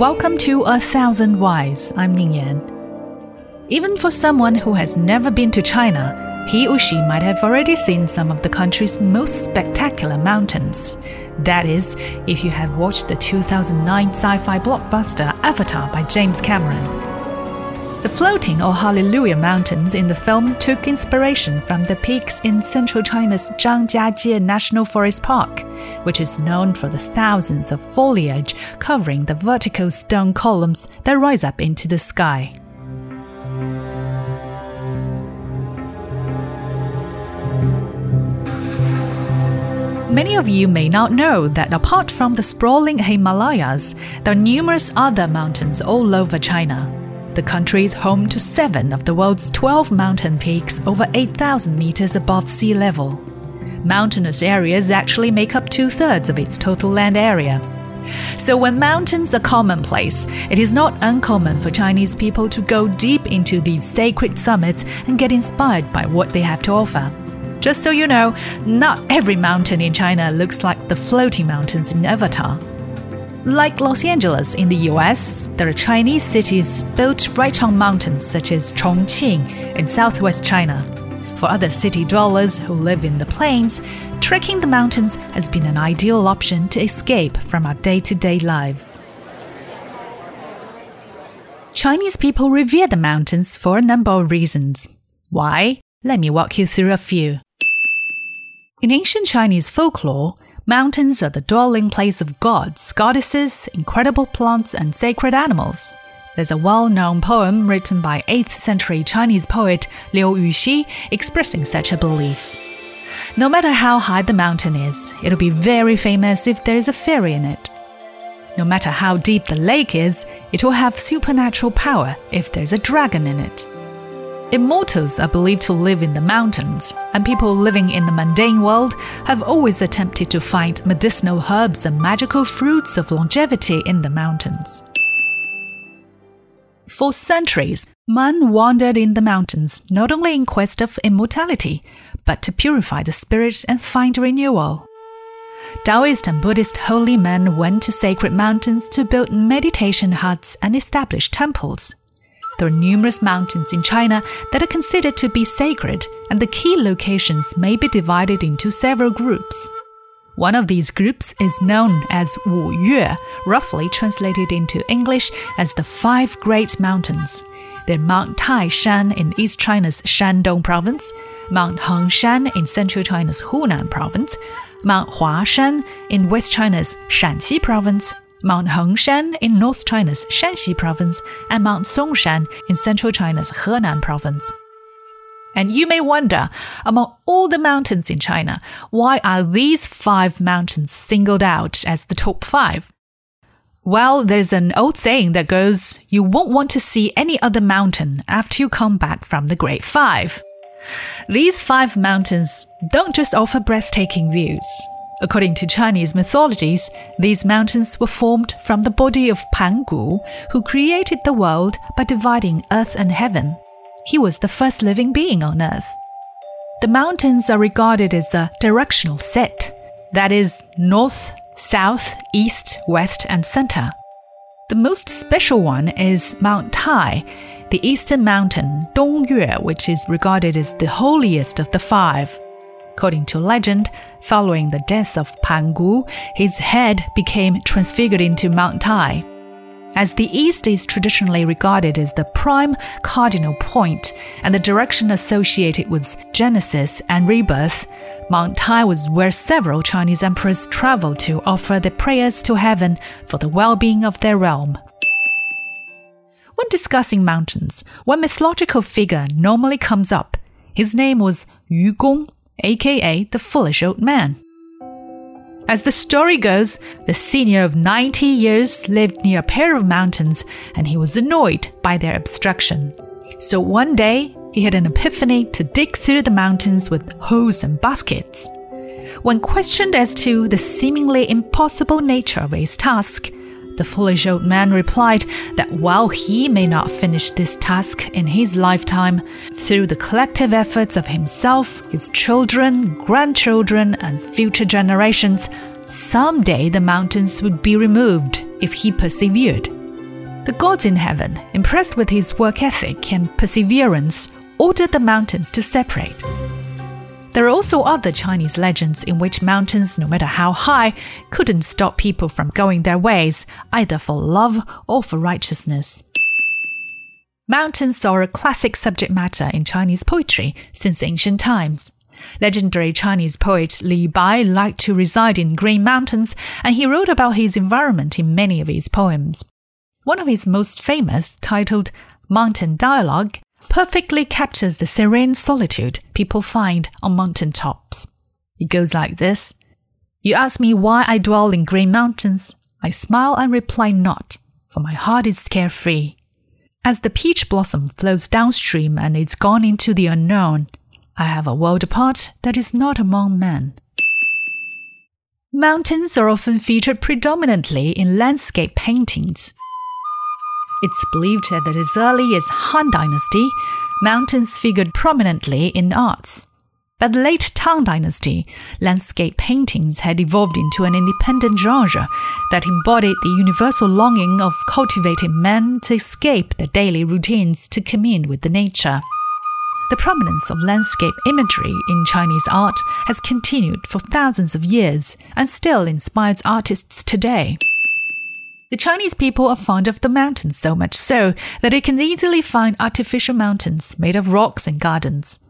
Welcome to A Thousand Whys. I'm Ning Yan. Even for someone who has never been to China, he or she might have already seen some of the country's most spectacular mountains. That is, if you have watched the 2009 sci fi blockbuster Avatar by James Cameron. The floating or Hallelujah Mountains in the film took inspiration from the peaks in central China's Zhangjiajie National Forest Park, which is known for the thousands of foliage covering the vertical stone columns that rise up into the sky. Many of you may not know that apart from the sprawling Himalayas, there are numerous other mountains all over China. The country is home to seven of the world's 12 mountain peaks over 8,000 meters above sea level. Mountainous areas actually make up two thirds of its total land area. So, when mountains are commonplace, it is not uncommon for Chinese people to go deep into these sacred summits and get inspired by what they have to offer. Just so you know, not every mountain in China looks like the floating mountains in Avatar. Like Los Angeles in the US, there are Chinese cities built right on mountains such as Chongqing in southwest China. For other city dwellers who live in the plains, trekking the mountains has been an ideal option to escape from our day to day lives. Chinese people revere the mountains for a number of reasons. Why? Let me walk you through a few. In ancient Chinese folklore, Mountains are the dwelling place of gods, goddesses, incredible plants, and sacred animals. There's a well known poem written by 8th century Chinese poet Liu Yuxi expressing such a belief. No matter how high the mountain is, it'll be very famous if there's a fairy in it. No matter how deep the lake is, it will have supernatural power if there's a dragon in it. Immortals are believed to live in the mountains, and people living in the mundane world have always attempted to find medicinal herbs and magical fruits of longevity in the mountains. For centuries, man wandered in the mountains not only in quest of immortality, but to purify the spirit and find renewal. Taoist and Buddhist holy men went to sacred mountains to build meditation huts and establish temples. There are numerous mountains in China that are considered to be sacred, and the key locations may be divided into several groups. One of these groups is known as Wu Yue, roughly translated into English as the Five Great Mountains. They're Mount Taishan in East China's Shandong province, Mount Hengshan in Central China's Hunan province, Mount Huashan in West China's Shaanxi province, Mount Hengshan in North China's Shanxi province, and Mount Songshan in Central China's Henan province. And you may wonder, among all the mountains in China, why are these five mountains singled out as the top five? Well, there's an old saying that goes, you won't want to see any other mountain after you come back from the Great Five. These five mountains don't just offer breathtaking views. According to Chinese mythologies, these mountains were formed from the body of Pangu, who created the world by dividing earth and heaven. He was the first living being on earth. The mountains are regarded as a directional set, that is, north, south, east, west, and center. The most special one is Mount Tai, the eastern mountain, Dongyue, which is regarded as the holiest of the five. According to legend, following the death of Pan Gu, his head became transfigured into Mount Tai. As the east is traditionally regarded as the prime cardinal point and the direction associated with Genesis and rebirth, Mount Tai was where several Chinese emperors traveled to offer their prayers to heaven for the well being of their realm. When discussing mountains, one mythological figure normally comes up. His name was Yu Gong aka the foolish old man. As the story goes, the senior of 90 years lived near a pair of mountains and he was annoyed by their obstruction. So one day, he had an epiphany to dig through the mountains with hoes and baskets. When questioned as to the seemingly impossible nature of his task, the foolish old man replied that while he may not finish this task in his lifetime, through the collective efforts of himself, his children, grandchildren, and future generations, someday the mountains would be removed if he persevered. The gods in heaven, impressed with his work ethic and perseverance, ordered the mountains to separate. There are also other Chinese legends in which mountains, no matter how high, couldn't stop people from going their ways, either for love or for righteousness. Mountains are a classic subject matter in Chinese poetry since ancient times. Legendary Chinese poet Li Bai liked to reside in green mountains, and he wrote about his environment in many of his poems. One of his most famous, titled Mountain Dialogue, perfectly captures the serene solitude people find on mountain tops. It goes like this You ask me why I dwell in green mountains. I smile and reply not, for my heart is carefree. As the peach blossom flows downstream and is gone into the unknown, I have a world apart that is not among men. Mountains are often featured predominantly in landscape paintings. It's believed that as early as Han Dynasty, mountains figured prominently in arts. By the late Tang Dynasty, landscape paintings had evolved into an independent genre that embodied the universal longing of cultivated men to escape their daily routines to commune with the nature. The prominence of landscape imagery in Chinese art has continued for thousands of years and still inspires artists today. The Chinese people are fond of the mountains so much so that they can easily find artificial mountains made of rocks in gardens.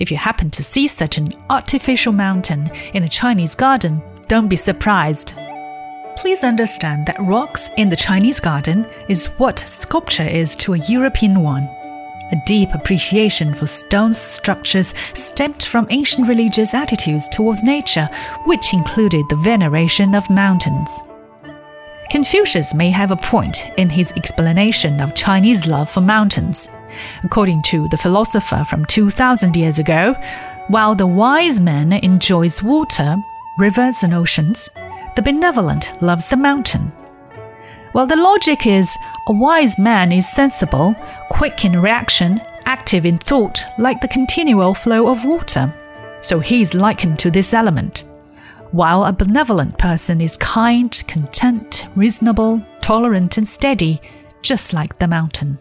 If you happen to see such an artificial mountain in a Chinese garden, don't be surprised. Please understand that rocks in the Chinese garden is what sculpture is to a European one. A deep appreciation for stone structures stemmed from ancient religious attitudes towards nature, which included the veneration of mountains. Confucius may have a point in his explanation of Chinese love for mountains. According to the philosopher from 2000 years ago, while the wise man enjoys water, rivers, and oceans, the benevolent loves the mountain. Well, the logic is a wise man is sensible, quick in reaction, active in thought, like the continual flow of water. So he is likened to this element. While a benevolent person is kind, content, reasonable, tolerant, and steady, just like the mountain.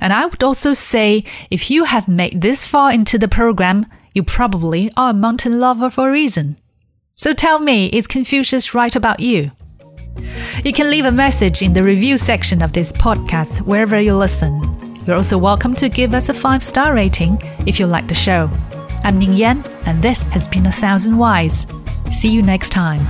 And I would also say if you have made this far into the program, you probably are a mountain lover for a reason. So tell me, is Confucius right about you? You can leave a message in the review section of this podcast wherever you listen. You're also welcome to give us a five star rating if you like the show. I'm Ning Yan, and this has been A Thousand Whys. See you next time.